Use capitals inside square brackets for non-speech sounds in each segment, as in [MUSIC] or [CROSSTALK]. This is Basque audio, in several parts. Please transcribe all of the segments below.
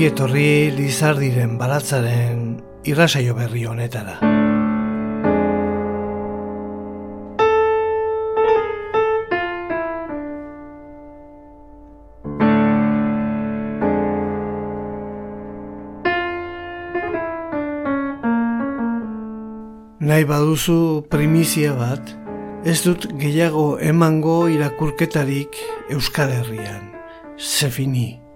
Ongi etorri Lizardiren baratzaren irrasaio berri honetara. Nahi baduzu primizia bat, ez dut gehiago emango irakurketarik Euskal Herrian. Zefini.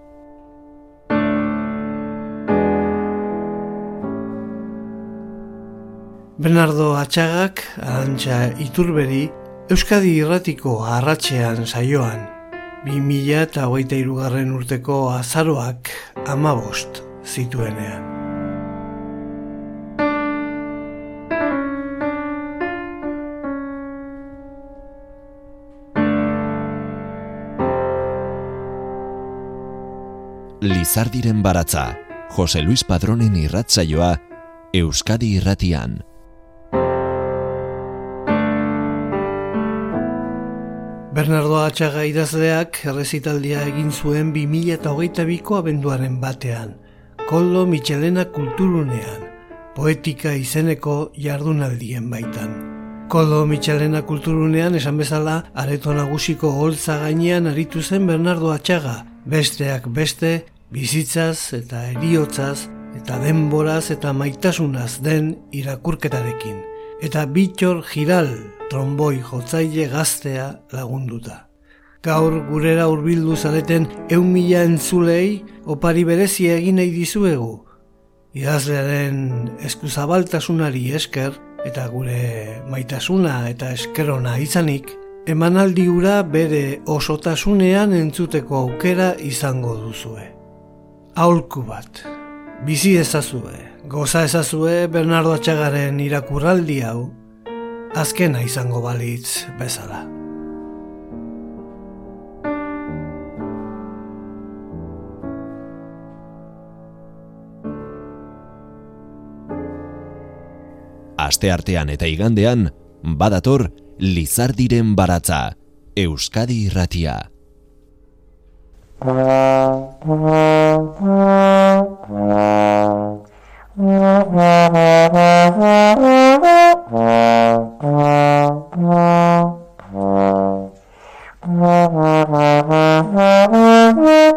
Bernardo Atxagak, Arantxa Iturberi, Euskadi Irratiko arratxean saioan, 2000 eta hogeita irugarren urteko azaroak amabost zituenean. Lizardiren baratza, Jose Luis Padronen irratzaioa, Euskadi irratian. Bernardo Atxaga idazleak errezitaldia egin zuen 2008ko abenduaren batean, Koldo Michelena kulturunean, poetika izeneko jardunaldien baitan. Koldo Michelena kulturunean esan bezala, areto nagusiko holtza gainean aritu zen Bernardo Atxaga, besteak beste, bizitzaz eta eriotzaz eta denboraz eta maitasunaz den irakurketarekin. Eta bitxor giral tromboi jotzaile gaztea lagunduta. Gaur gurera hurbildu zareten eun mila entzulei opari berezia egin nahi dizuegu. Idazlearen eskuzabaltasunari esker eta gure maitasuna eta eskerona izanik, emanaldi ura bere osotasunean entzuteko aukera izango duzue aholku bat. Bizi ezazue, goza ezazue Bernardo Atxagaren irakurraldi hau, azkena izango balitz bezala. Aste artean eta igandean, badator Lizardiren baratza, Euskadi irratia. [LAUGHS] Ha ha ha ha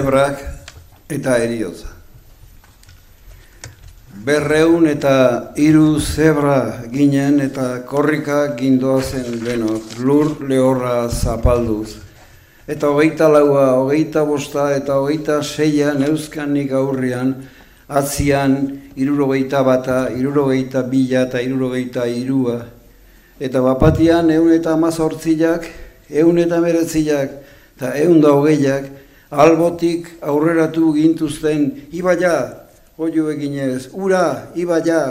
zebrak eta eriotza. Berreun eta hiru zebra ginen eta korrika gindoazen denok, lur lehorra zapalduz. Eta hogeita laua, hogeita bosta eta hogeita seia neuzkanik aurrian, atzian irurogeita bata, irurogeita bila eta irurogeita irua. Eta bapatian eun eta amazortziak, eun eta meretzilak, eta eun da hogeiak, albotik aurreratu gintuzten, ibaia, oio eginez, ura, ibaia,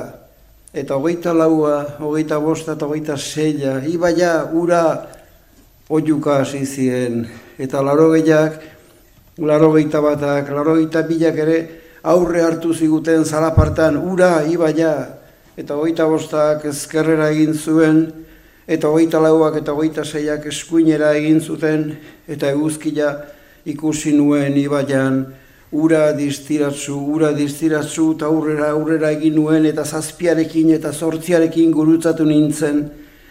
eta hogeita laua, hogeita bosta eta hogeita seia, ibaia, ura, oiuka hasi ziren, eta laro gehiak, laro gehieta batak, laro gehieta bilak ere, aurre hartu ziguten zalapartan, ura, ibaia, eta hogeita bostak ezkerrera egin zuen, eta hogeita lauak eta hogeita zeiak eskuinera egin zuten, eta eguzkila ikusi nuen ibaian, ura distiratzu, ura distiratzu, eta aurrera, aurrera egin nuen, eta zazpiarekin eta zortziarekin gurutzatu nintzen,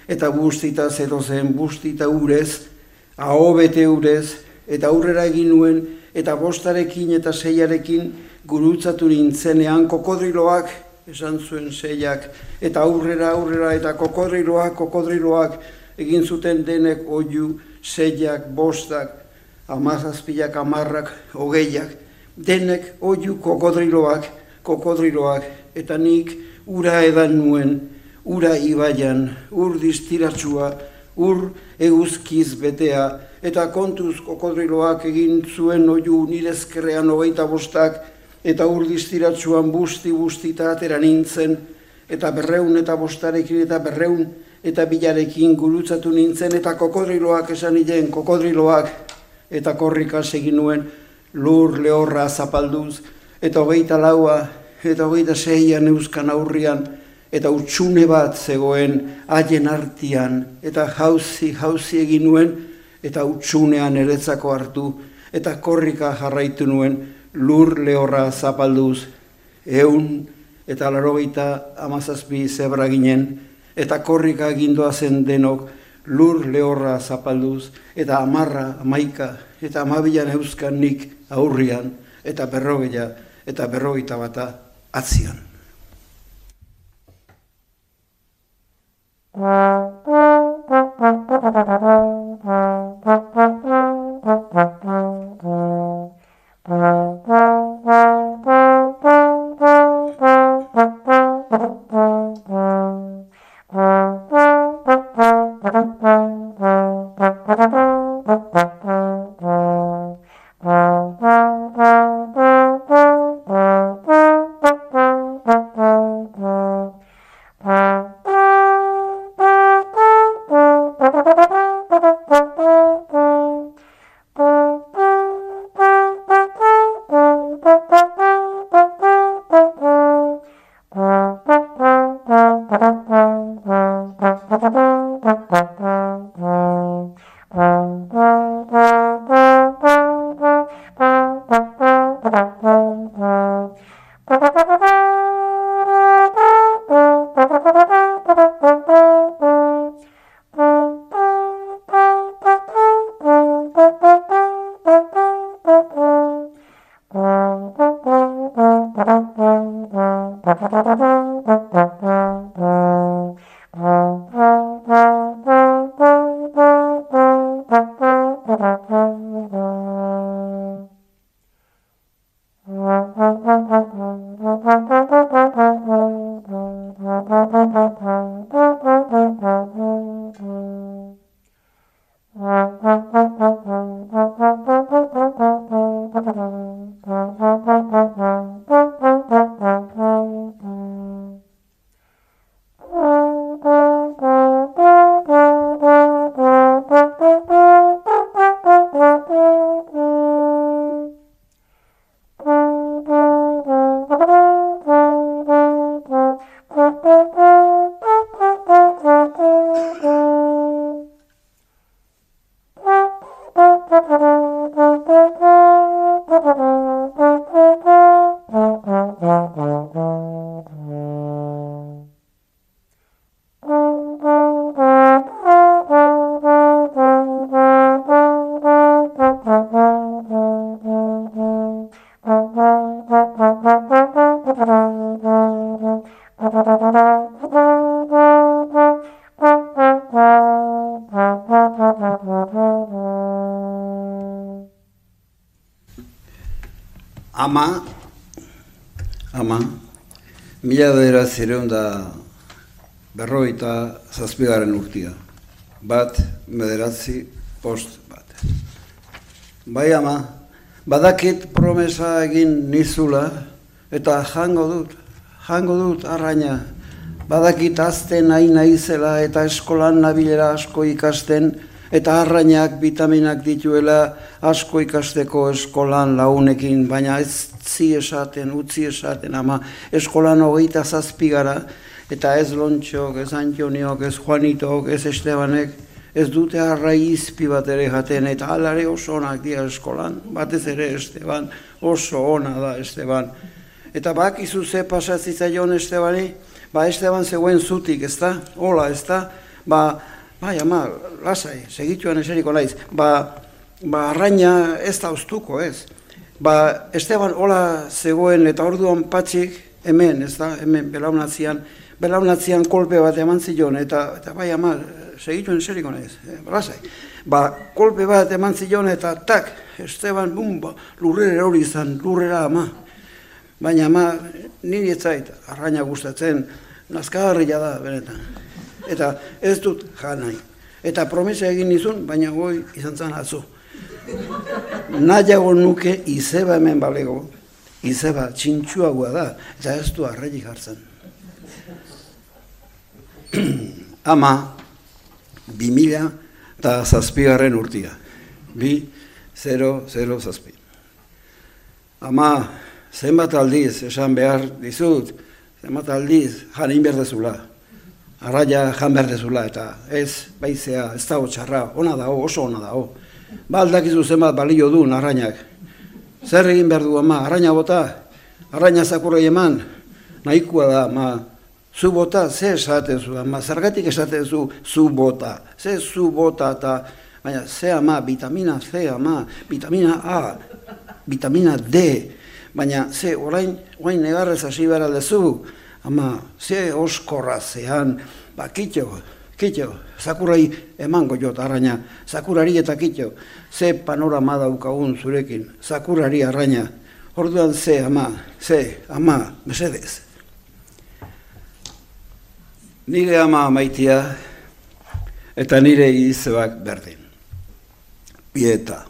eta bustita zedo zen, bustita urez, aho bete urez, eta aurrera egin nuen, eta bostarekin eta seiarekin gurutzatu nintzenean kokodriloak, esan zuen seiak, eta aurrera, aurrera, eta kokodriloak, kokodriloak, egin zuten denek oiu, seiak, bostak, amazazpilak, amarrak, hogeiak, denek oiu kokodriloak, kokodriloak, eta nik ura edan nuen, ura ibaian, ur distiratsua, ur eguzkiz betea, eta kontuz kokodriloak egin zuen oiu nirezkerrean hogeita bostak, eta ur distiratsuan busti bustita atera nintzen, eta berreun eta bostarekin eta berreun eta bilarekin gurutzatu nintzen, eta kokodriloak esan nien, kokodriloak, eta korrika egin nuen, lur lehorra zapalduz, eta hogeita laua, eta hogeita zeian euskan aurrian, eta utxune bat zegoen haien artian, eta jauzi, jauzi egin nuen, eta utxunean eretzako hartu, eta korrika jarraitu nuen, lur lehorra zapalduz, eun eta larogeita amazazpi zebra ginen, eta korrika gindoa zen denok, lur lehorra zapalduz, eta amarra, amaika, eta amabilan euskan nik aurrian, eta berrogeia, eta berrogeita bata atzian. Ama, ama, mila bedera zireun da berroita zazpigaren urtia. Bat, mederatzi, post bat. Bai ama, badakit promesa egin nizula, eta jango dut, jango dut arraina. Badakit azten nahi naizela eta eskolan nabilera asko ikasten, eta arrainak vitaminak dituela asko ikasteko eskolan launekin, baina ez zi esaten, utzi esaten, ama eskolan hogeita zazpigara, eta ez lontxok, ez Antoniok, ez Juanitok, ez Estebanek, ez dute arrai izpi bat ere jaten, eta alare oso onak dira eskolan, batez ere Esteban, oso ona da Esteban. Eta bak izu ze pasatzitza joan Estebani, ba Esteban zegoen zutik, ez da, hola, ez da, ba, Bai, ama, lasai, segituan eseriko naiz. Ba, ba arraina ez da ustuko, ez. Ba, Esteban hola zegoen eta orduan patxik hemen, ez da, hemen belaunatzean, belaunatzean kolpe bat eman zion, eta, eta bai, ama, segituen eseriko naiz, eh, lasai. Ba, kolpe bat eman zion, eta tak, Esteban, bum, ba, lurrera hori izan, lurrera ama. Baina ama, niri ez zait, arraina gustatzen, nazkagarria da, benetan eta ez dut janai. Eta promesa egin nizun, baina goi izan zan atzu. Nahiago nuke izeba hemen balego, izeba txintxuagoa da, eta ez du arregik hartzen. [CLEARS THROAT] Ama, bi mila eta zazpigarren urtia. Bi, zero, zero, zazpi. Ama, zenbat aldiz, esan behar dizut, zenbat aldiz, janin berdezula arraia jan behar dezula, eta ez, baizea, ez dago txarra, ona dago, oso ona dago. Ba aldakizu zenbat balio du arrainak. Zer egin behar du ama, arraina bota, arraina zakurrei eman, nahikoa da, ma, zu bota, ze esaten zu, ama, zergatik esaten zu, zu bota, ze zu bota, eta, baina, ze ama, vitamina C, ama, vitamina A, vitamina D, baina, ze, orain, orain negarrez hasi behar aldezu, ama, ze oskorra zean, ba, kitxo, kitxo, zakurai emango jot arraina, zakurari eta kitxo, ze panorama daukagun zurekin, zakurari arraina, orduan ze ama, ze ama, mesedez. Nire ama maitia eta nire izebak berdin. Bieta.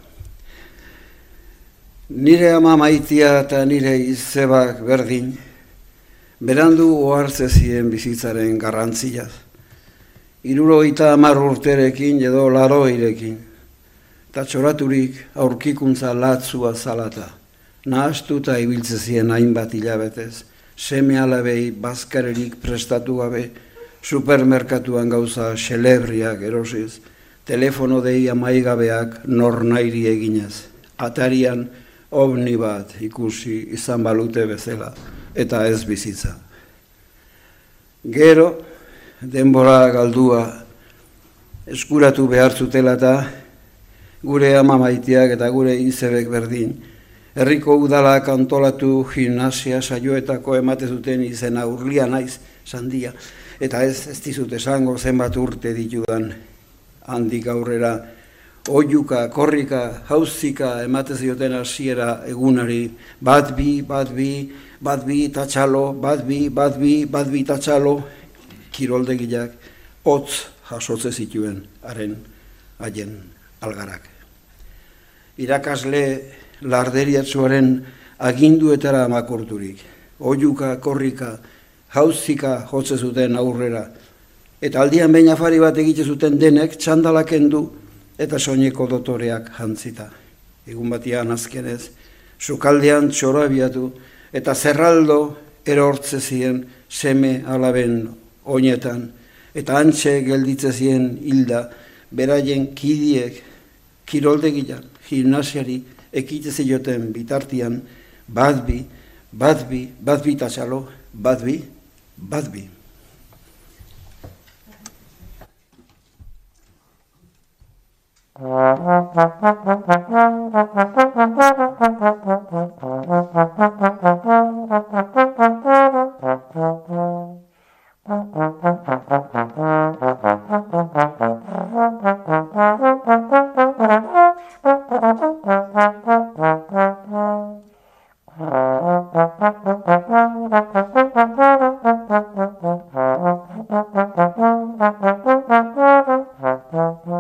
Nire ama maitia eta nire izebak berdin, berandu ohartze ziren bizitzaren garrantziaz. Irurogeita hamar urterekin edo laroirekin, eta txoraturik aurkikuntza latzua zalata, nahastuta ibiltze ziren hainbat hilabetez, seme alabei bazkarerik prestatu gabe, supermerkatuan gauza xelebriak erosiz, telefono dei amaigabeak nor nairi eginez, atarian ovni bat ikusi izan balute bezala eta ez bizitza. Gero, denbora galdua eskuratu behar zutela eta gure ama maiteak eta gure izebek berdin, herriko udalak antolatu gimnasia saioetako emate zuten izena urlia naiz, sandia, eta ez ez dizut esango zenbat urte ditudan handik aurrera, oiuka, korrika, hauzika emate zioten hasiera egunari, bat bi, bat bi, bat bi tatxalo, bat bi, bat bi, bat bi tatxalo, kiroldegiak, hotz jasotze zituen haren haien algarak. Irakasle larderiatzuaren aginduetara makurturik, oiuka, korrika, hauzika jotze zuten aurrera, eta aldian behin afari bat egite zuten denek txandalaken du eta soineko dotoreak jantzita. Egun batian azkenez, sukaldean txorabiatu, eta zerraldo erortze ziren seme alaben oinetan, eta antxe gelditze ziren hilda, beraien kidiek, kiroldegian, gimnasiari, ekite zioten bitartian, batbi, batbi, batbi tatxalo, batbi, batbi. Mm-hmm.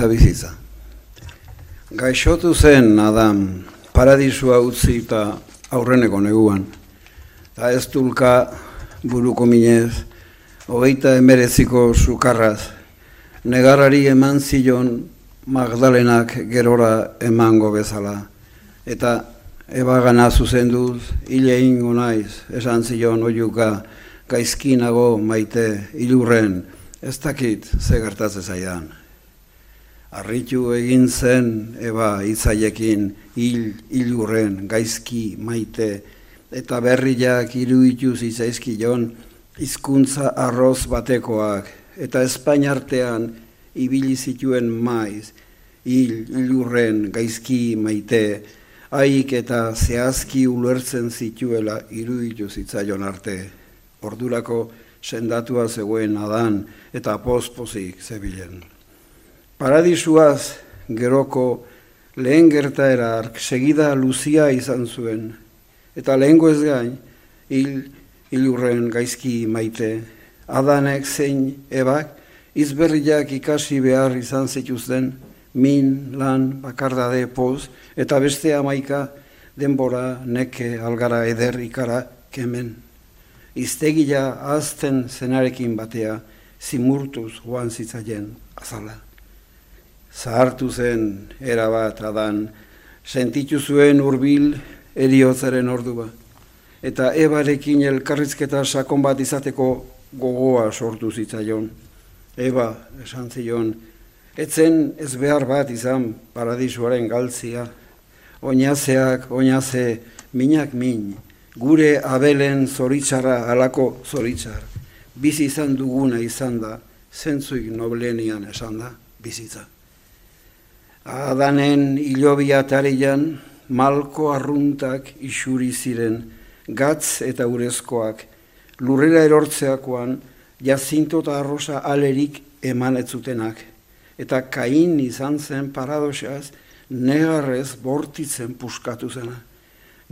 Eta bizitza. Gaixotu zen Adam paradisua utzi eta aurreneko neguan. Eta ez dulka buruko minez, hogeita emereziko sukarraz, negarari eman zion Magdalenak gerora emango bezala. Eta eba gana zuzenduz, hile ingo naiz, esan zion oiuka, gaizkinago maite, ilurren, ez dakit ze gertatzen zaidan. Arritu egin zen, eba, itzaiekin, hil, hilurren, gaizki, maite, eta berriak iruditu zitzaizki jon, izkuntza arroz batekoak, eta Espainiartean ibili zituen maiz, hil, hilurren, gaizki, maite, haik eta zehazki ulertzen zituela iruditu zitzaion arte. Ordurako, sendatua zegoen adan eta pospozik zebilen. Paradisuaz geroko lehen gertaera ark segida luzia izan zuen, eta lehengo ez gain, hil, hilurren gaizki maite, adanek zein ebak, izberriak ikasi behar izan zituzten, min, lan, bakardade, poz, eta beste amaika denbora, neke, algara, eder, ikara, kemen iztegila azten zenarekin batea, zimurtuz joan zitzaien azala. Zahartu zen erabat adan, sentitu zuen urbil eriotzaren ordua, eta ebarekin elkarrizketa sakon bat izateko gogoa sortu zitzaion. Eba, esan zion, etzen ez behar bat izan paradisuaren galtzia, oinazeak, oinaze, minak min, gure abelen zoritzara alako zoritzar, bizi izan duguna izan da, zentzuik noblenian esan da, bizitza. Adanen hilobia tarian, malko arruntak isuri ziren, gatz eta urezkoak, lurrera erortzeakoan, jazinto eta arrosa alerik emanetzutenak, eta kain izan zen paradoxaz, negarrez bortitzen puskatu zena.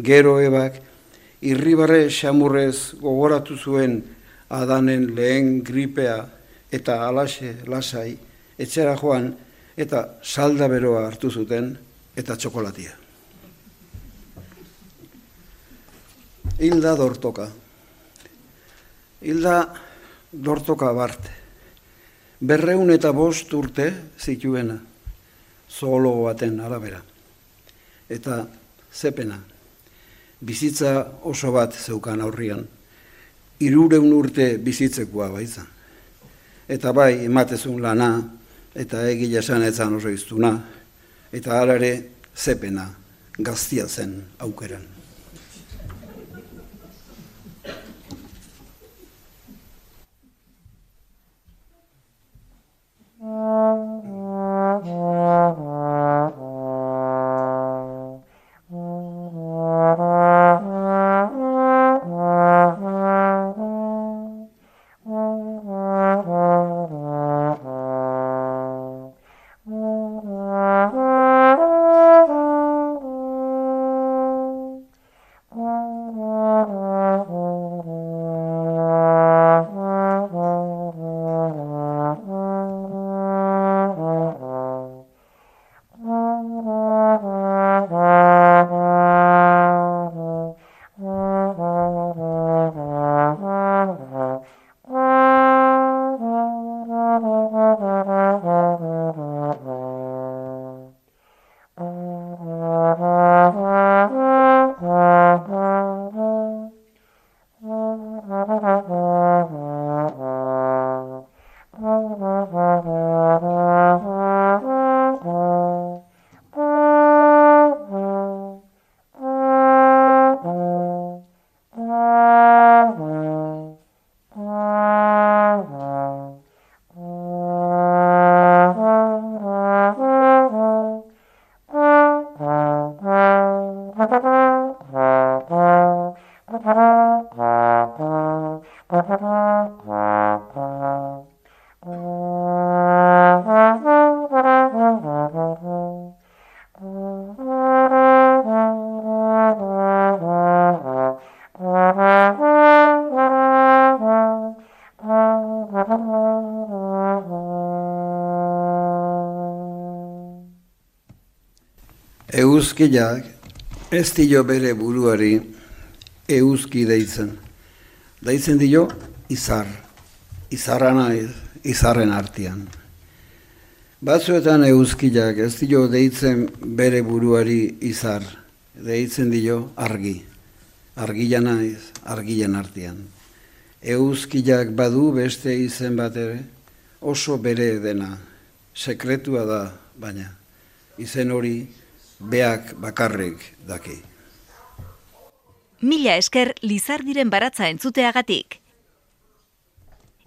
Gero ebak, irribarre xamurrez gogoratu zuen adanen lehen gripea eta alaxe lasai. Etxera joan eta salda beroa hartu zuten eta txokolatia. Hilda Dortoka. Hilda Dortoka bart. Berreun eta bost urte zituena, zoologo baten arabera. Eta zepena, bizitza oso bat zeukan aurrian, irureun urte bizitzekoa baitza. Eta bai, ematezun lana, eta egile esan etzan oso iztuna, eta alare zepena gaztia zen aukeran. Euskiak ez dio bere buruari euski deitzen. Deitzen dio izar, izarra naiz, izarren artean. Batzuetan euskiak ez dio deitzen bere buruari izar, deitzen dio argi, argila naiz, argilen artean. Euskiak badu beste izen bat ere, oso bere dena, sekretua da, baina, izen hori, beak bakarrik daki. Mila esker lizardiren baratza entzuteagatik.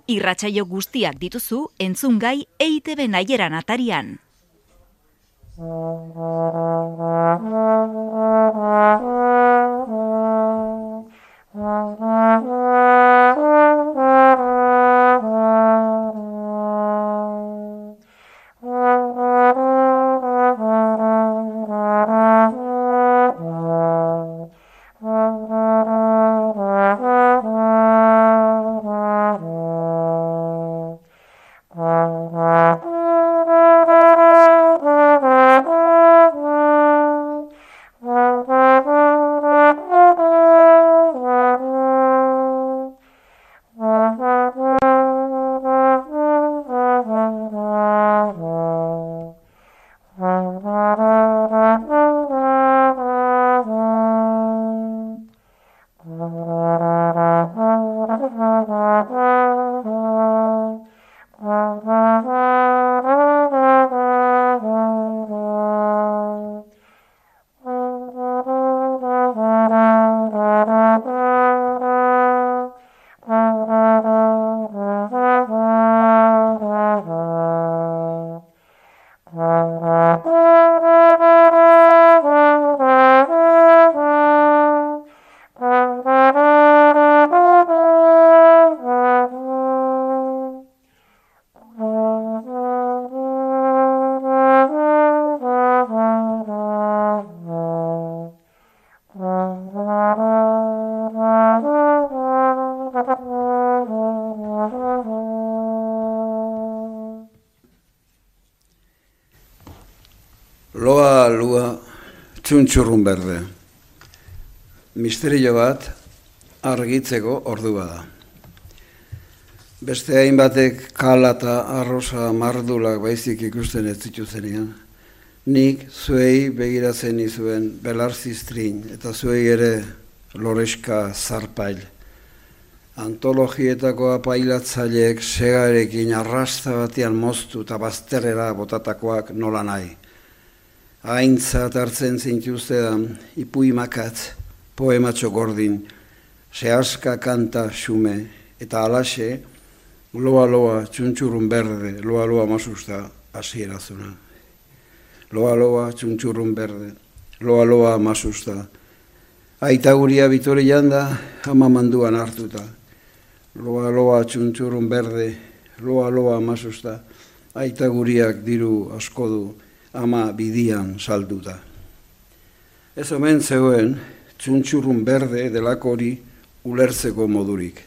Irratsaio guztiak dituzu entzungai EITB naieran atarian. [LAUGHS] txuntxurrun berde. Misterio bat, argitzeko ordua da. Beste hainbatek kala eta arrosa mardulak baizik ikusten ez zituzenean. Nik zuei begiratzen izuen belar ziztrin eta zuei ere loreska zarpail. Antologietako apailatzaileek segarekin arrasta batean moztu eta bazterera botatakoak nola nahi. Aintzat hartzen zintuztean, ipui makatz, poematxo gordin, sehaska kanta xume, eta alaxe, loa loa txuntxurrun berde, loa loa masusta, asierazuna. Loa loa txuntxurrun berde, loa loa masusta. Aita guria bitore janda, ama manduan hartuta. Loa loa txuntxurrun berde, loa loa masusta. Aita guriak diru asko du, ama bidian salduta. Ez omen zegoen, txuntxurrun berde delako hori ulertzeko modurik.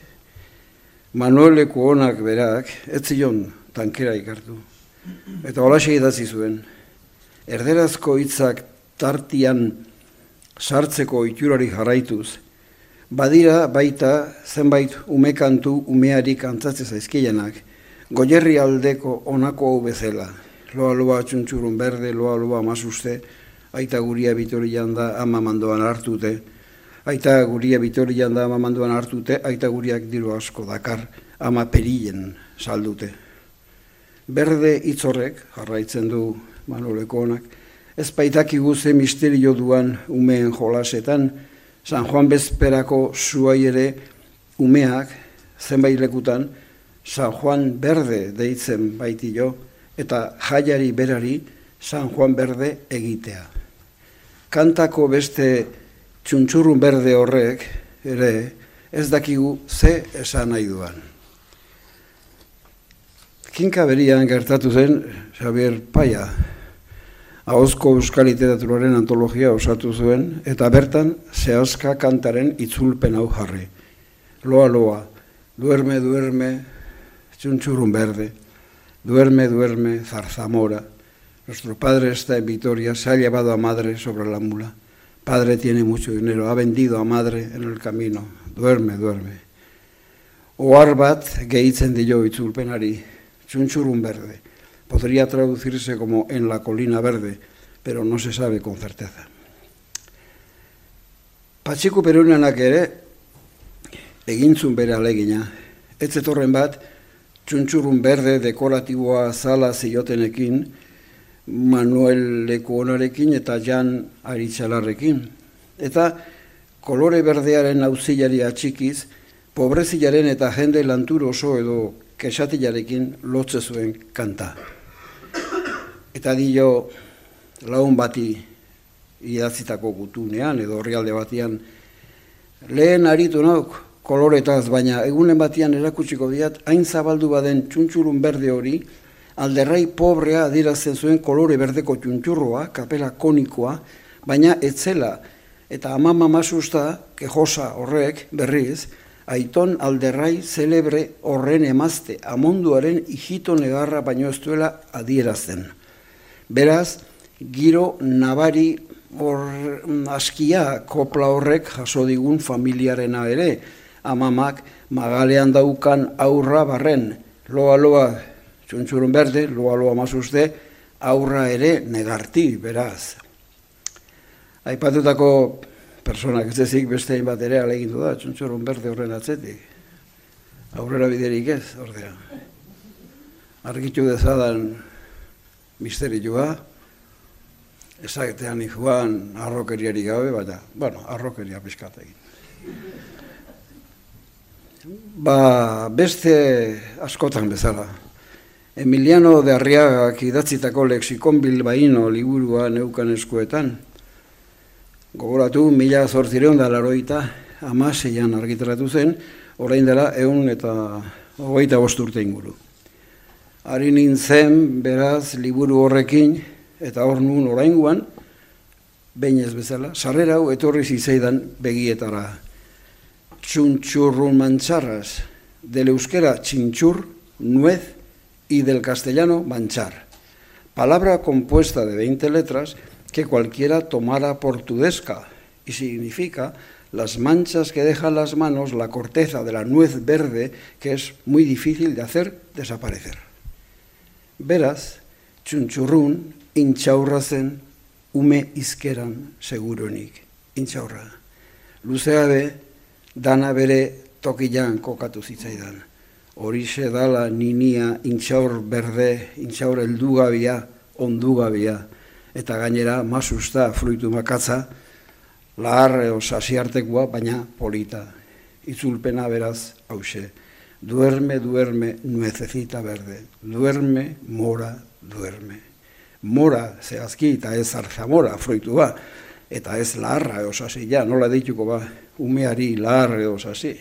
Manueleko onak berak, ez zion tankera ikartu. Eta holaxe idatzi zuen, erderazko hitzak tartian sartzeko itxurari jarraituz, badira baita zenbait umekantu umearik antzatzez aizkienak, goierri aldeko onako hau bezala, loa loa txuntxurun berde, loa loa masuste, aita guria bitorian da ama mandoan hartute, aita guria bitorian da ama mandoan hartute, aita guriak diru asko dakar ama perillen saldute. Berde itzorrek, jarraitzen du Manoleko honak, ez baitakigu ze misterio duan umeen jolasetan, San Juan Bezperako zuai ere umeak zenbait lekutan, San Juan Berde deitzen baiti jo, eta jaiari berari San Juan Berde egitea. Kantako beste txuntxurrun berde horrek ere ez dakigu ze esan nahi duan. Kinka berian gertatu zen Xavier Paia, ahozko euskal literaturaren antologia osatu zuen, eta bertan zehazka kantaren itzulpen hau jarri. Loa, loa, duerme, duerme, txuntxurrun berde, Duerme, duerme, zarzamora. Nuestro padre está en Vitoria, se ha llevado a madre sobre la mula. Padre tiene mucho dinero, ha vendido a madre en el camino. Duerme, duerme. Ohar bat gehitzen dio itzulpenari, txuntxurun verde. Podría traducirse como en la colina verde, pero no se sabe con certeza. Patxiku perunenak ere, egintzun bere alegina. Ez bat, txuntxurrun berde dekoratiboa zala ziotenekin, Manuel Lekuonarekin eta Jan Aritxalarrekin. Eta kolore berdearen auzilari atxikiz, pobrezilaren eta jende lantur oso edo kesatilarekin lotze zuen kanta. Eta dio laun bati idatzitako gutunean edo horrialde batian, lehen aritu nauk, koloretaz, baina egunen batian erakutsiko diat, hain zabaldu baden txuntxurun berde hori, alderrai pobrea adirazen zuen kolore berdeko txuntxurroa, kapela konikoa, baina etzela, eta amama masusta, kejosa horrek, berriz, aiton alderrai zelebre horren emazte, amonduaren hijito negarra baino ez duela adierazten. Beraz, giro nabari hor askia kopla horrek jaso digun familiarena ere, amamak magalean daukan aurra barren, loa loa txuntxurun berde, loa loa mazuzte, aurra ere negarti, beraz. Aipatutako personak ez ezik beste bat ere alegindu da, txuntxurun berde horren atzetik. Aurrera biderik ez, ordea. Argitu dezadan misterioa, ezagetean joan arrokeriari gabe, baina, bueno, arrokeria egin. Ba, beste askotan bezala. Emiliano de Arriagak idatzitako lexikon bilbaino liburua neukan eskuetan. Gogoratu, mila zortzireon da laroita, amaseian argitaratu zen, orain dela egun eta hogeita bosturte inguru. Ari nintzen, beraz, liburu horrekin, eta hor nun orain guan, bainez bezala, sarrera hau etorri zizeidan begietara chunchurrun mancharras, del euskera chinchur, nuez, y del castellano manchar. Palabra compuesta de 20 letras que cualquiera tomara por tudesca y significa las manchas que dejan las manos, la corteza de la nuez verde, que es muy difícil de hacer desaparecer. Beraz, txuntxurrun, intxaurra zen, ume izkeran seguronik, intxaurra. Luzeabe, dana bere tokian kokatu zitzaidan. Horixe dala ninia intxaur berde, intxaur eldugabia, ondugabia, eta gainera masusta fruitu makatza, lahar osasiartekoa, baina polita. Itzulpena beraz, hause, duerme, duerme, nuezecita berde, duerme, mora, duerme. Mora, zehazki, eta ez arzamora, fruitu ba, eta ez laharra osasi, ja, nola dituko ba, umeari laharra osasi.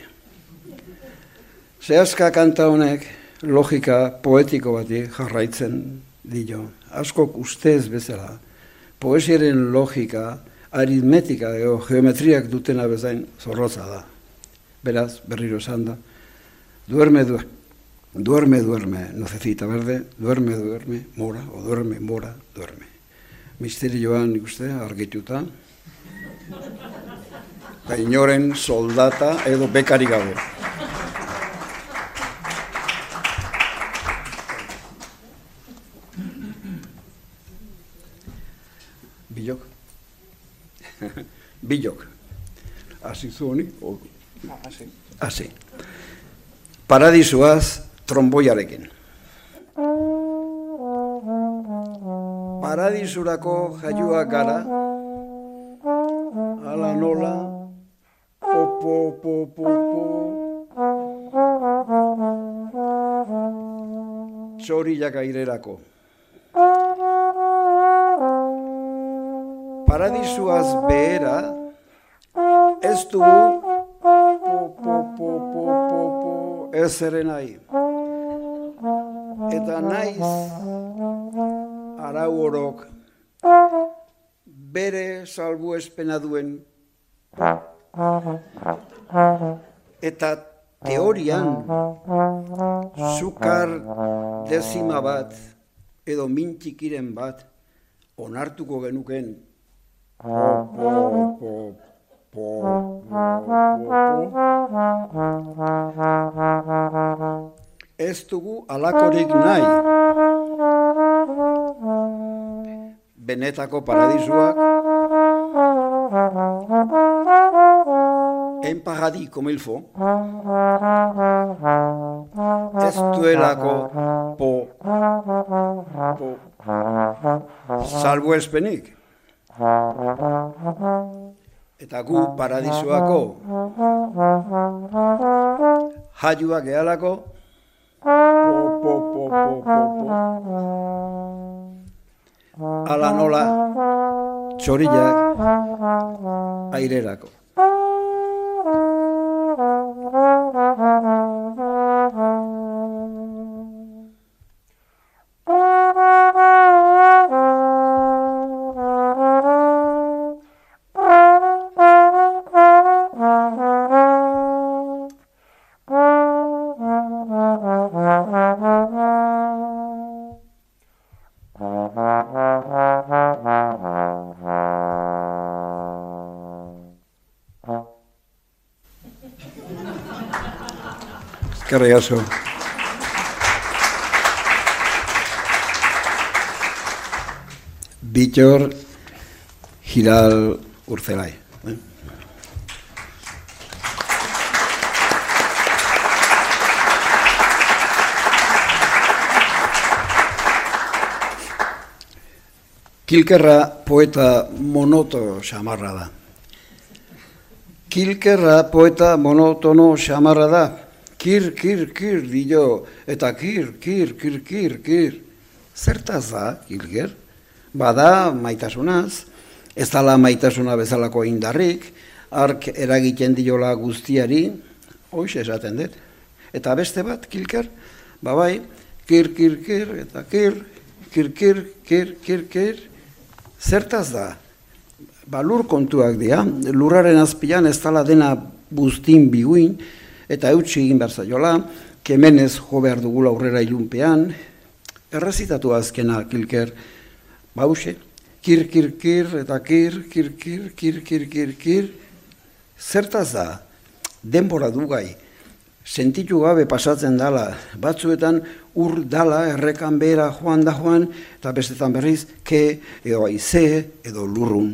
Zehazka kanta honek, logika poetiko bati jarraitzen dio. Askok ustez bezala, poesiaren logika, aritmetika edo geometriak dutena bezain zorrotza da. Beraz, berriro esan da, duerme, duerme, duerme, nocecita verde, duerme, duerme, mora, o duerme, mora, duerme. Misterioan ikuste, argituta, inoren soldata edo bekari gabe. Bilok. [LAUGHS] Bilok. Hasi zuoni? Hasi. Hasi. Paradisoaz tromboiarekin. Paradisurako jaiua gara, ala nola, popo, popo, popo, txoriak airerako. Paradisuaz behera, ez dugu ez ere nahi. Eta naiz arau orok bere salbu espena duen eta teorian sukar dezima bat edo mintxikiren bat onartuko genuken Ez dugu alakorik nahi. Benetako paradisuak en paradis como el fo. Ez duelako po, po, salvo espenik eta gu paradisoako jaiua gehalako. Po, po, ala nola txoriak airerako. eskerrik asko. Víctor Giral Urcelay. ¿eh? Kilkerra poeta monoto xamarra da. Kilkerra poeta monotono xamarra da, kir, kir, kir, dio, eta kir, kir, kir, kir, kir. Zertaz da, kilger? Bada, maitasunaz, ez dala maitasuna bezalako indarrik, ark eragiten diola guztiari, hoxe esaten dut. Eta beste bat, kilker, babai, kir, kir, kir, eta kir, kir, kir, kir, kir, kir, zertaz da? Ba, lur kontuak dira, lurraren azpian ez dala dena buztin biguin, eta eutxi egin behar zaiola, kemenez jo behar dugula aurrera ilunpean, errazitatu azkena kilker, bause, kir, kir, kir, eta kir, kir, kir, kir, kir, kir, kir, Zertaz da, denbora du gai, sentitu gabe pasatzen dala, batzuetan ur dala errekan behera joan da joan, eta bestetan berriz, ke, edo aize, edo lurrun.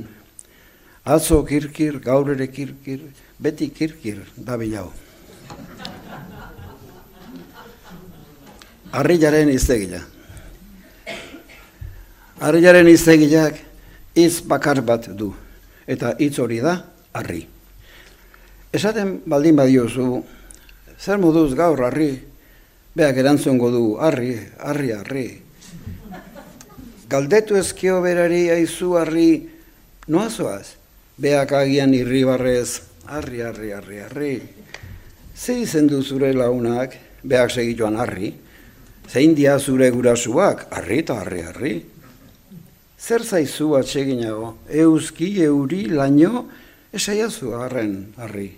Atzo kirkir, gaur ere kirkir, beti kirkir, da bilau. Arrilaren iztegila. Arrilaren iztegileak hitz bakar bat du, eta hitz hori da, arri. Esaten baldin badiozu, zer moduz gaur harri, beak erantzungo du, harri, harri, harri. Galdetu ezkio berari aizu harri, noazoaz, beak agian irribarrez, harri, harri, harri, harri. Ze izen du zure launak, beak segituan harri, zein dia zure gurasuak, harri eta harri, harri. Zer zaizu atseginago, euski, euri, laino, esaiazu harren, harri.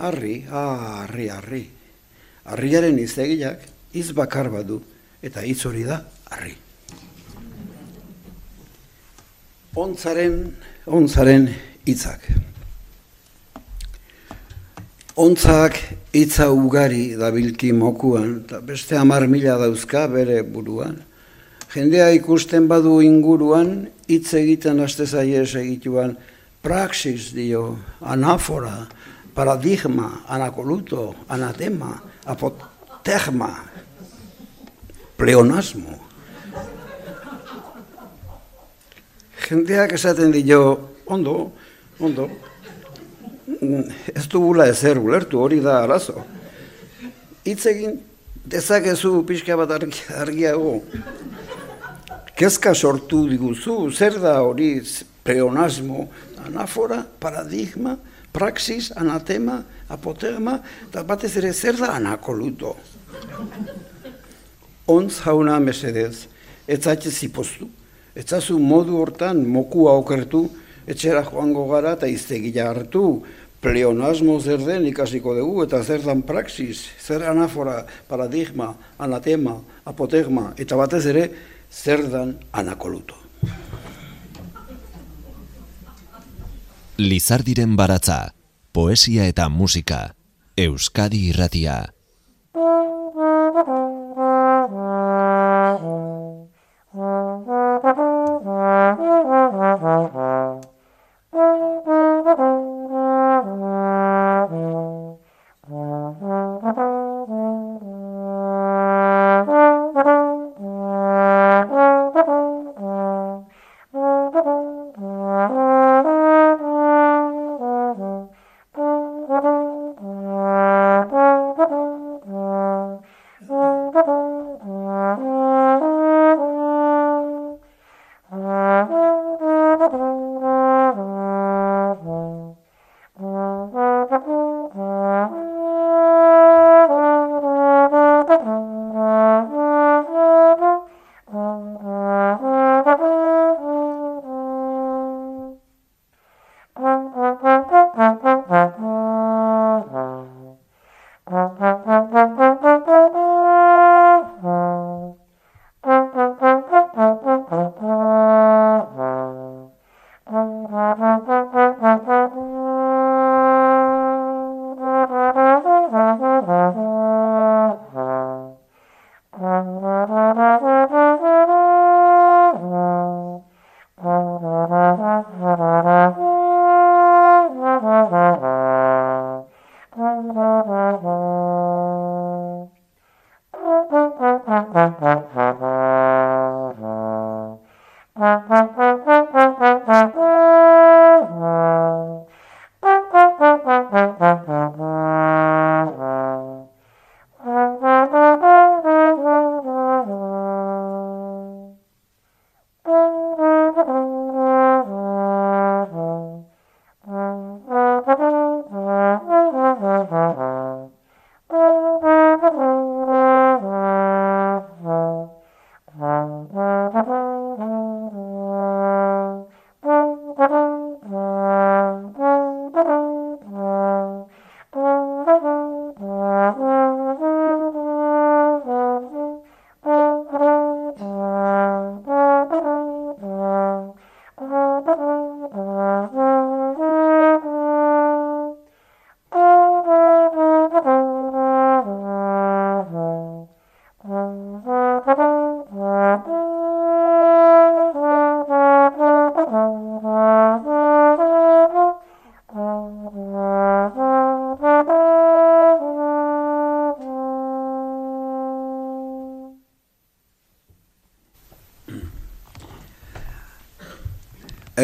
Arri, ah, arri, arri. Arriaren iztegiak iz bakar badu eta hitz hori da arri. Ontzaren, ontzaren hitzak. Ontzak hitza ugari dabilki mokuan, eta beste hamar mila dauzka bere buruan. Jendea ikusten badu inguruan, hitz egiten aste zaie egituan, praxis dio, anafora, paradigma, anakoluto, anatema, apotegma, pleonasmo. Jendeak esaten dio, ondo, ondo, ez dugula ezer ulertu hori da arazo. Hitz egin dezakezu pixka bat argiago. Kezka sortu diguzu, zer da hori pleonasmo, anafora, paradigma, praxis, anatema, apotegma, eta batez ere zer da anakoluto. Ontz jauna mesedez, etzaitze zipostu, etzazu modu hortan mokua okertu, etxera joango gara eta iztegila hartu, Pleonasmo zer den ikasiko dugu eta zer dan praxis, zer anafora, paradigma, anatema, apotegma, eta batez ere zer dan anakoluto. Lizardiren baratza, poesia eta musika, Euskadi irratia. [LAUGHS]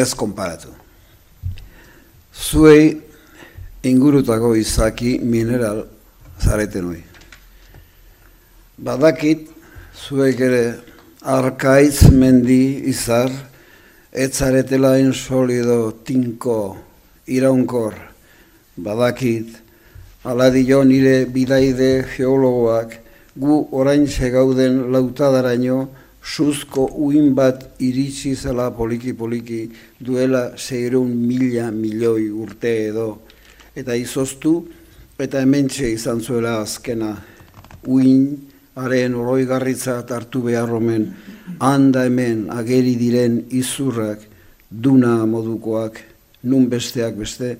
ez konparatu. Zuei ingurutako izaki mineral zareten hoi. Badakit, zuek ere arkaitz mendi izar, etzaretela solido tinko iraunkor. Badakit, aladio nire bidaide geologoak, gu orain gauden lautadaraino, suzko uin bat iritsi zela poliki-poliki duela zeireun mila milioi urte edo, eta izoztu, eta hementxe izan zuela azkena uin, haren oroigarritza hartu behar omen, handa hemen ageri diren izurrak, duna modukoak, nun besteak beste,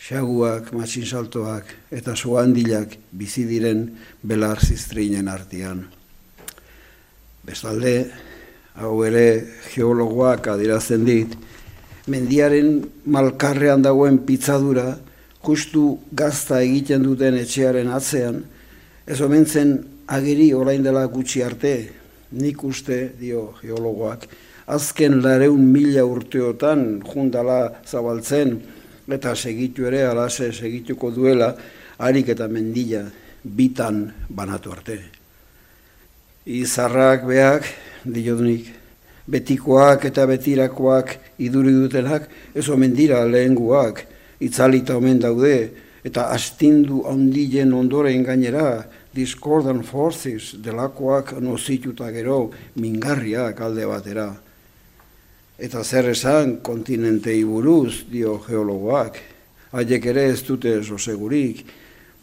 xaguak, matxinsaltoak eta suandilak bizi diren belar ziztrinen artean. Bestalde, hau ere geologoak adirazten dit, mendiaren malkarrean dagoen pitzadura, justu gazta egiten duten etxearen atzean, ez omentzen ageri orain dela gutxi arte, nik uste, dio geologoak, azken lareun mila urteotan jundala zabaltzen, eta segitu ere, alase segituko duela, harik eta mendila bitan banatu arte. Izarrak beak, diodunik, betikoak eta betirakoak iduri dutenak, ez omen dira lehenguak, itzalita omen daude, eta astindu ondilen ondoren gainera, discordan forces delakoak nozituta gero mingarriak alde batera. Eta zer esan kontinentei buruz, dio geologoak, haiek ere ez dute oso segurik,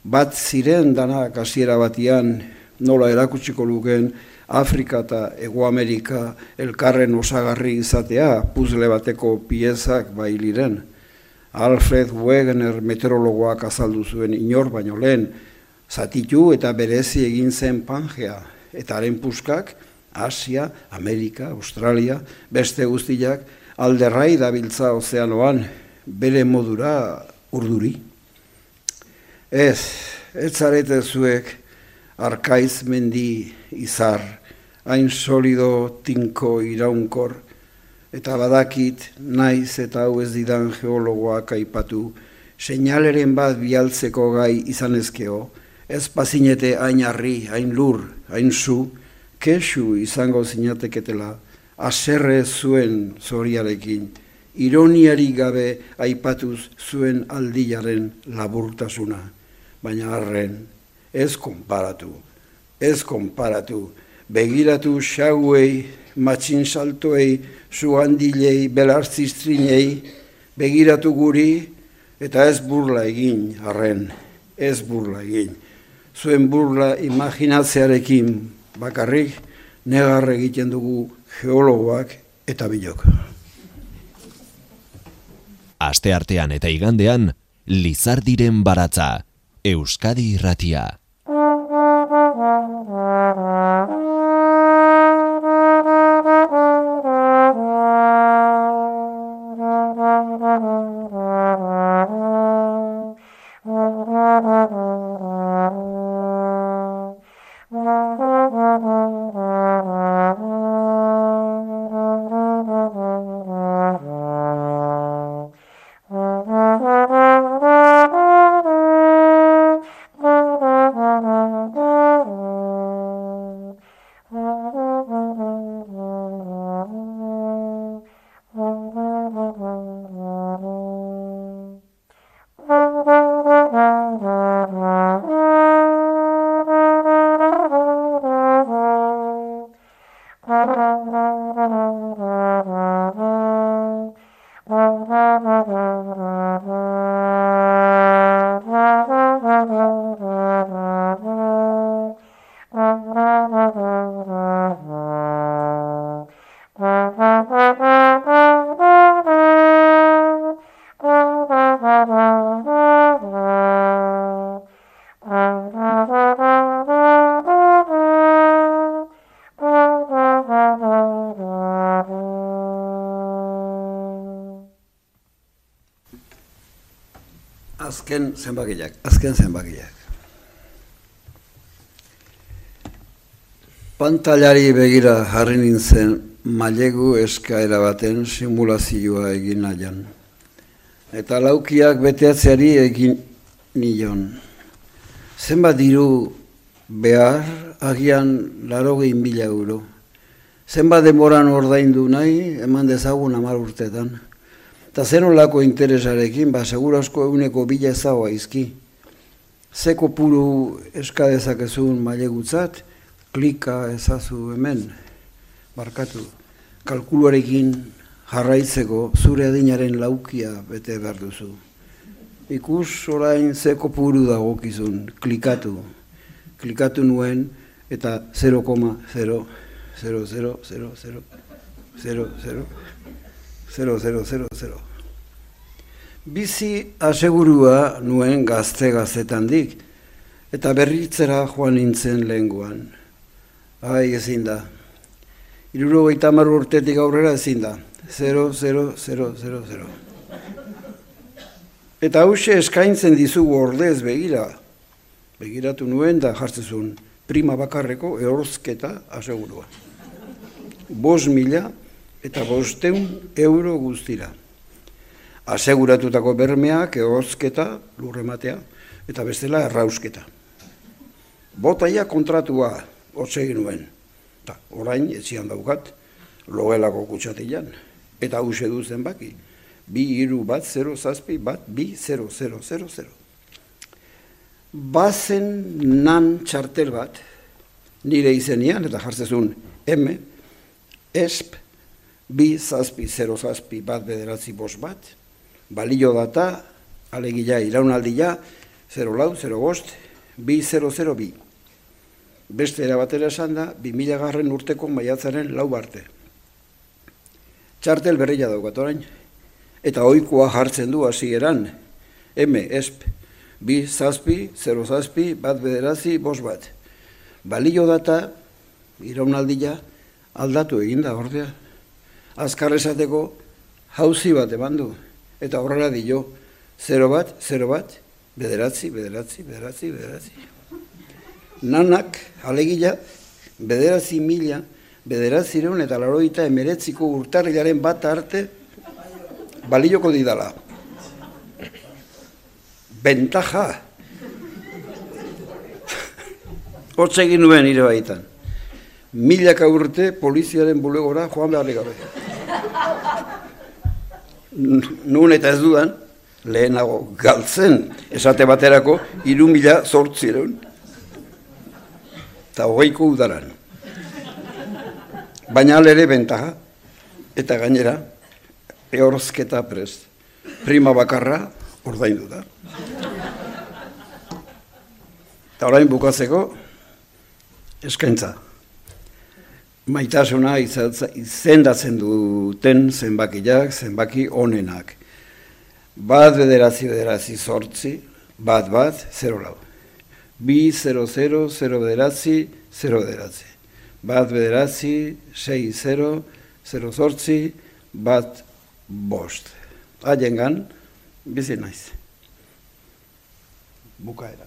bat ziren danak hasiera batian nola erakutsiko luken Afrika eta Ego Amerika elkarren osagarri izatea, puzle bateko piezak bailiren. Alfred Wegener meteorologoak azaldu zuen inor baino lehen, zatitu eta berezi egin zen Pangea, eta haren puskak, Asia, Amerika, Australia, beste guztiak, alderrai dabiltza ozeanoan, bere modura urduri. Ez, ez zarete zuek, arkaiz mendi izar, hain solido tinko iraunkor, eta badakit naiz eta hau ez didan geologoak aipatu, seinaleren bat bialtzeko gai izanezkeo, ez pazinete hain harri, hain lur, hain zu, kesu izango zinateketela, aserre zuen zoriarekin, ironiari gabe aipatuz zuen aldilaren laburtasuna, baina arren, ez konparatu, ez konparatu, begiratu xauei, matxin saltoei, zuandilei, belartzistrinei, begiratu guri, eta ez burla egin, arren, ez burla egin zuen burla imaginatzearekin bakarrik negar egiten dugu geologoak eta bilok. Aste artean eta igandean, Lizardiren baratza, Euskadi irratia. uh, uh, uh. Azken zenbakiak, azken zenbakiak. Pantalari begira jarri nintzen mailegu eskaera baten simulazioa egin nahian. Eta laukiak beteatzeari egin nion. Zenbat diru behar agian laro gehin mila euro. Zenbat demoran ordaindu nahi eman dezagun amar urtetan. Eta zen olako interesarekin, ba, segurasko eguneko bila ezagoa izki. Zeko puru eskadezakezun mailegutzat, klika ezazu hemen, barkatu. Kalkuluarekin jarraitzeko zure adinaren laukia bete behar duzu. Ikus orain zeko puru dagokizun, klikatu. Klikatu nuen eta 0,00000000000 Bizi asegurua nuen gazte gaztetan dik, eta berritzera joan nintzen lehenguan. Ai, ezin da. Iruro gaita urtetik aurrera ezin da. 0, 0, 0, 0, 0. Eta hause eskaintzen dizugu ordez begira. Begiratu nuen da jartzezun prima bakarreko ehorzketa asegurua. Bos mila eta bosteun euro guztira aseguratutako bermeak, ehorzketa, lurrematea, eta bestela errausketa. Botaia kontratua hotze nuen, eta orain etzian daukat, logelako kutsatilan, eta hause duzen baki, bi iru bat, zero zazpi, bat, bi, zero, zero, zero, zero. Bazen nan txartel bat, nire izenian, eta jartzezun M, ESP, bi zazpi, zero zazpi, bat bederatzi bos bat, balio data, alegia iraunaldia, 0 lau, 0 bost, bi 0 0 bi. Beste erabatera esan da, 2000 garren urteko maiatzaren lau barte. Txartel berria daukat orain, eta oikoa jartzen du hasi eran, M, esp, bi zazpi, 0 zazpi, bat bederazi, bost bat. Balio data, iraunaldia, aldatu eginda, ordea. Azkar esateko, hauzi bat eman du eta horrela dio, 0 bat, 0 bat, bederatzi, bederatzi, bederatzi, bederatzi. Nanak, alegila, bederatzi mila, bederatzi reun eta laroita emeretziko urtarrilaren bat arte, balioko didala. Bentaja. Hortz egin nuen nire baitan. Milaka urte poliziaren bulegora joan behar gabe nun eta ez dudan, lehenago galtzen, esate baterako, iru mila zortzireun, eta hogeiko udaran. Baina alere bentaja, eta gainera, ehorzketa prest, prima bakarra, ordaindu da. Eta orain bukatzeko, eskaintza maitasuna izendatzen duten zenbakiak, zenbaki onenak. Bat bederatzi bederatzi sortzi, bat bat, zero lau. Bi, zero, zero, zero bederatzi, zero bederatzi. Bat bederatzi, sei, zero, zero sortzi, bat bost. Haien gan, bizi naiz. Bukaera.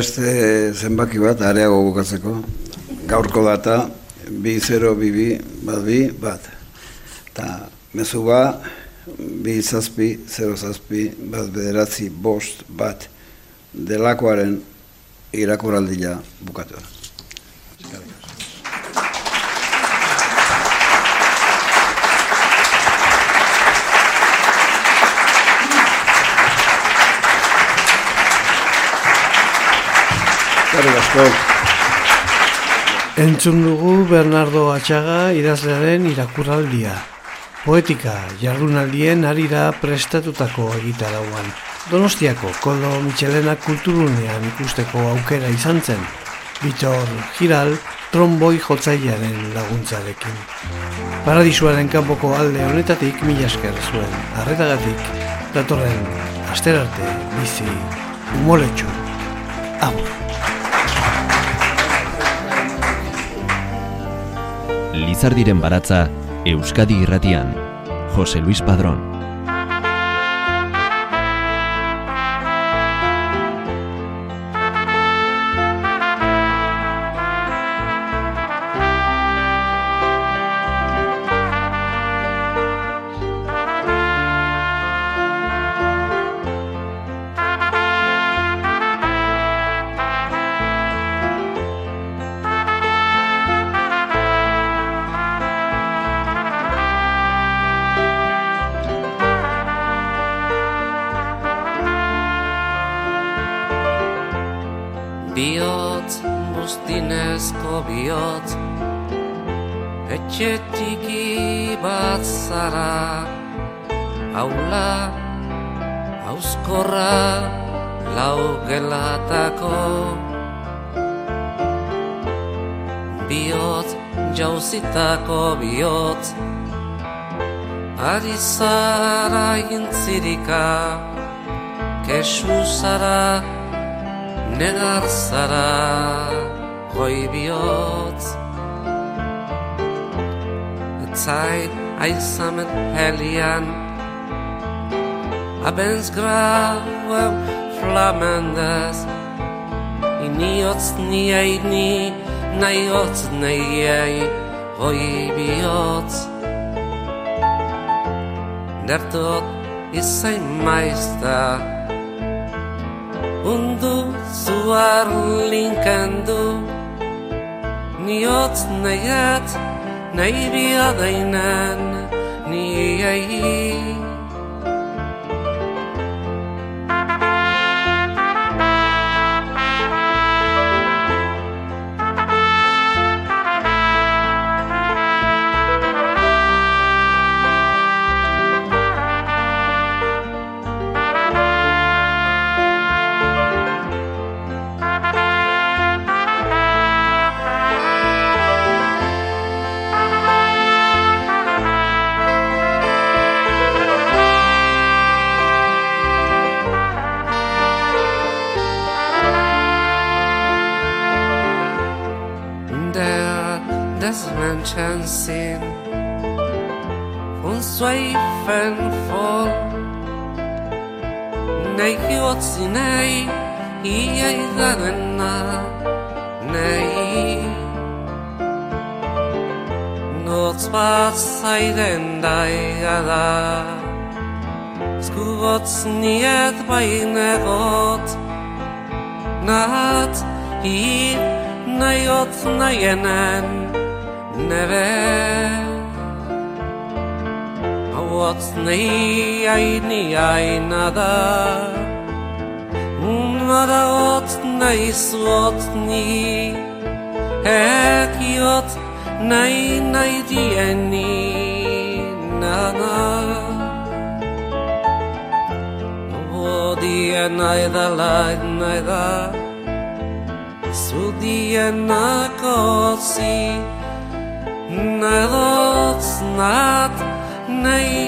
Beste zenbaki bat areago bukatzeko. Gaurko data, bi zero, bi bi, bat bi, bat. Ta mezu ba, bi zazpi, zero zazpi, bat bederatzi, bost, bat. Delakoaren irakuraldia bukatu da. Entzun dugu Bernardo Atxaga idazlearen irakuraldia. Poetika jardunaldien arira prestatutako egitarauan. Donostiako Koldo Michelena kulturunean ikusteko aukera izan zen. Bitor Giral tromboi jotzailearen laguntzarekin. Paradisuaren kanpoko alde honetatik mila esker zuen. Arretagatik, datorren asterarte bizi umoletxo. Agur. Lizardiren baratza Euskadi Irratian. Jose Luis Padrón helian, abens graue flamendez, iniotz niei ni, naiotz neiei, goi bihotz. Dertot izain maizta, undu zuar linkendu niot neiet nei biadainen 你也已。Den dai gada Skugots niet baine got Nat hi naiot naienen neve What's ni ai ni ai nada. Nada ot nei suot ni Ek yot nei nei di eni nana O di enai da lai nai da. Su di enakosi Nedots nat neie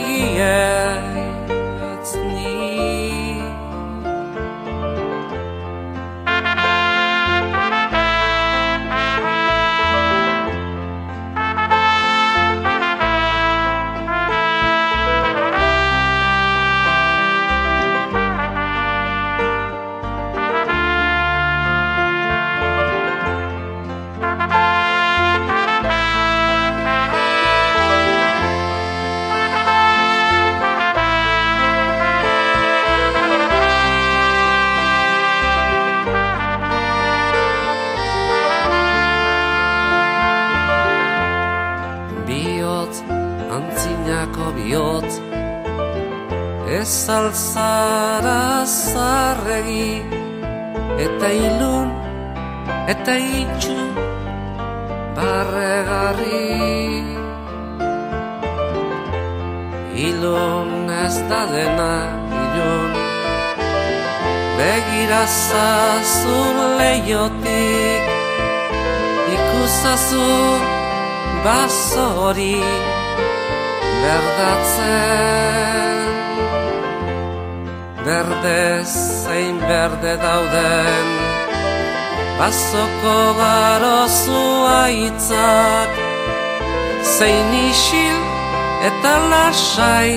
lasai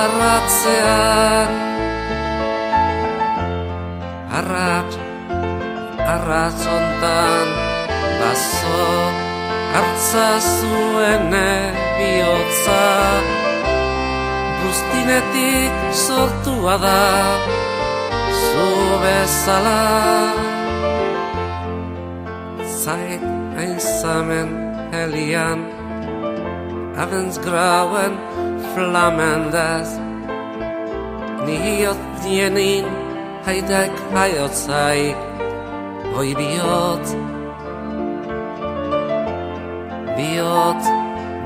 Arratzean Arrat, arrat ontan Baso hartza zuen bihotza Guztinetik sortua da Zu bezala Zeit einsamen helian Abends grauen flammendes Nihiot dienin haidek haiot zai Hoi biot. Biot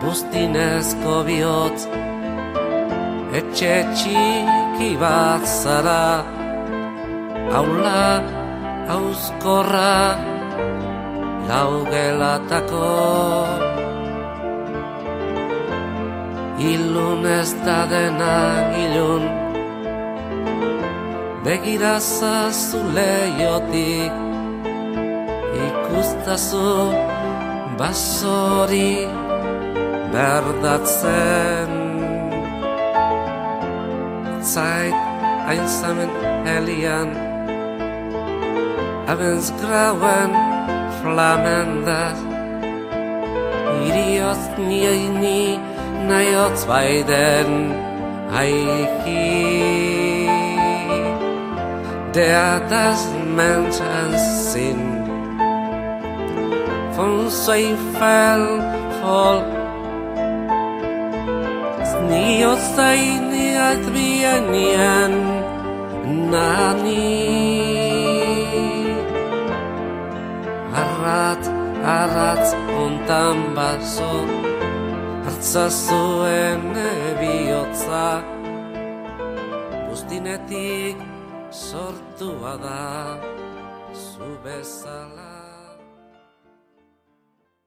bustinezko biot Etxe txiki bat zara Aula hauzkorra laugelatako Ilun ez da dena ilun. Begira zazu leiotik Ikustazu basori berdatzen. Zeit einsamen helian Abends grauen flammendas Iriot naja, zwei denn Aiki, der des Menschen sind, von Seifel voll. Ni ostai ni adbianian nani Arrat, arrat, ontan basot Hartza zuen bihotza Bustinetik sortua da Zu bezala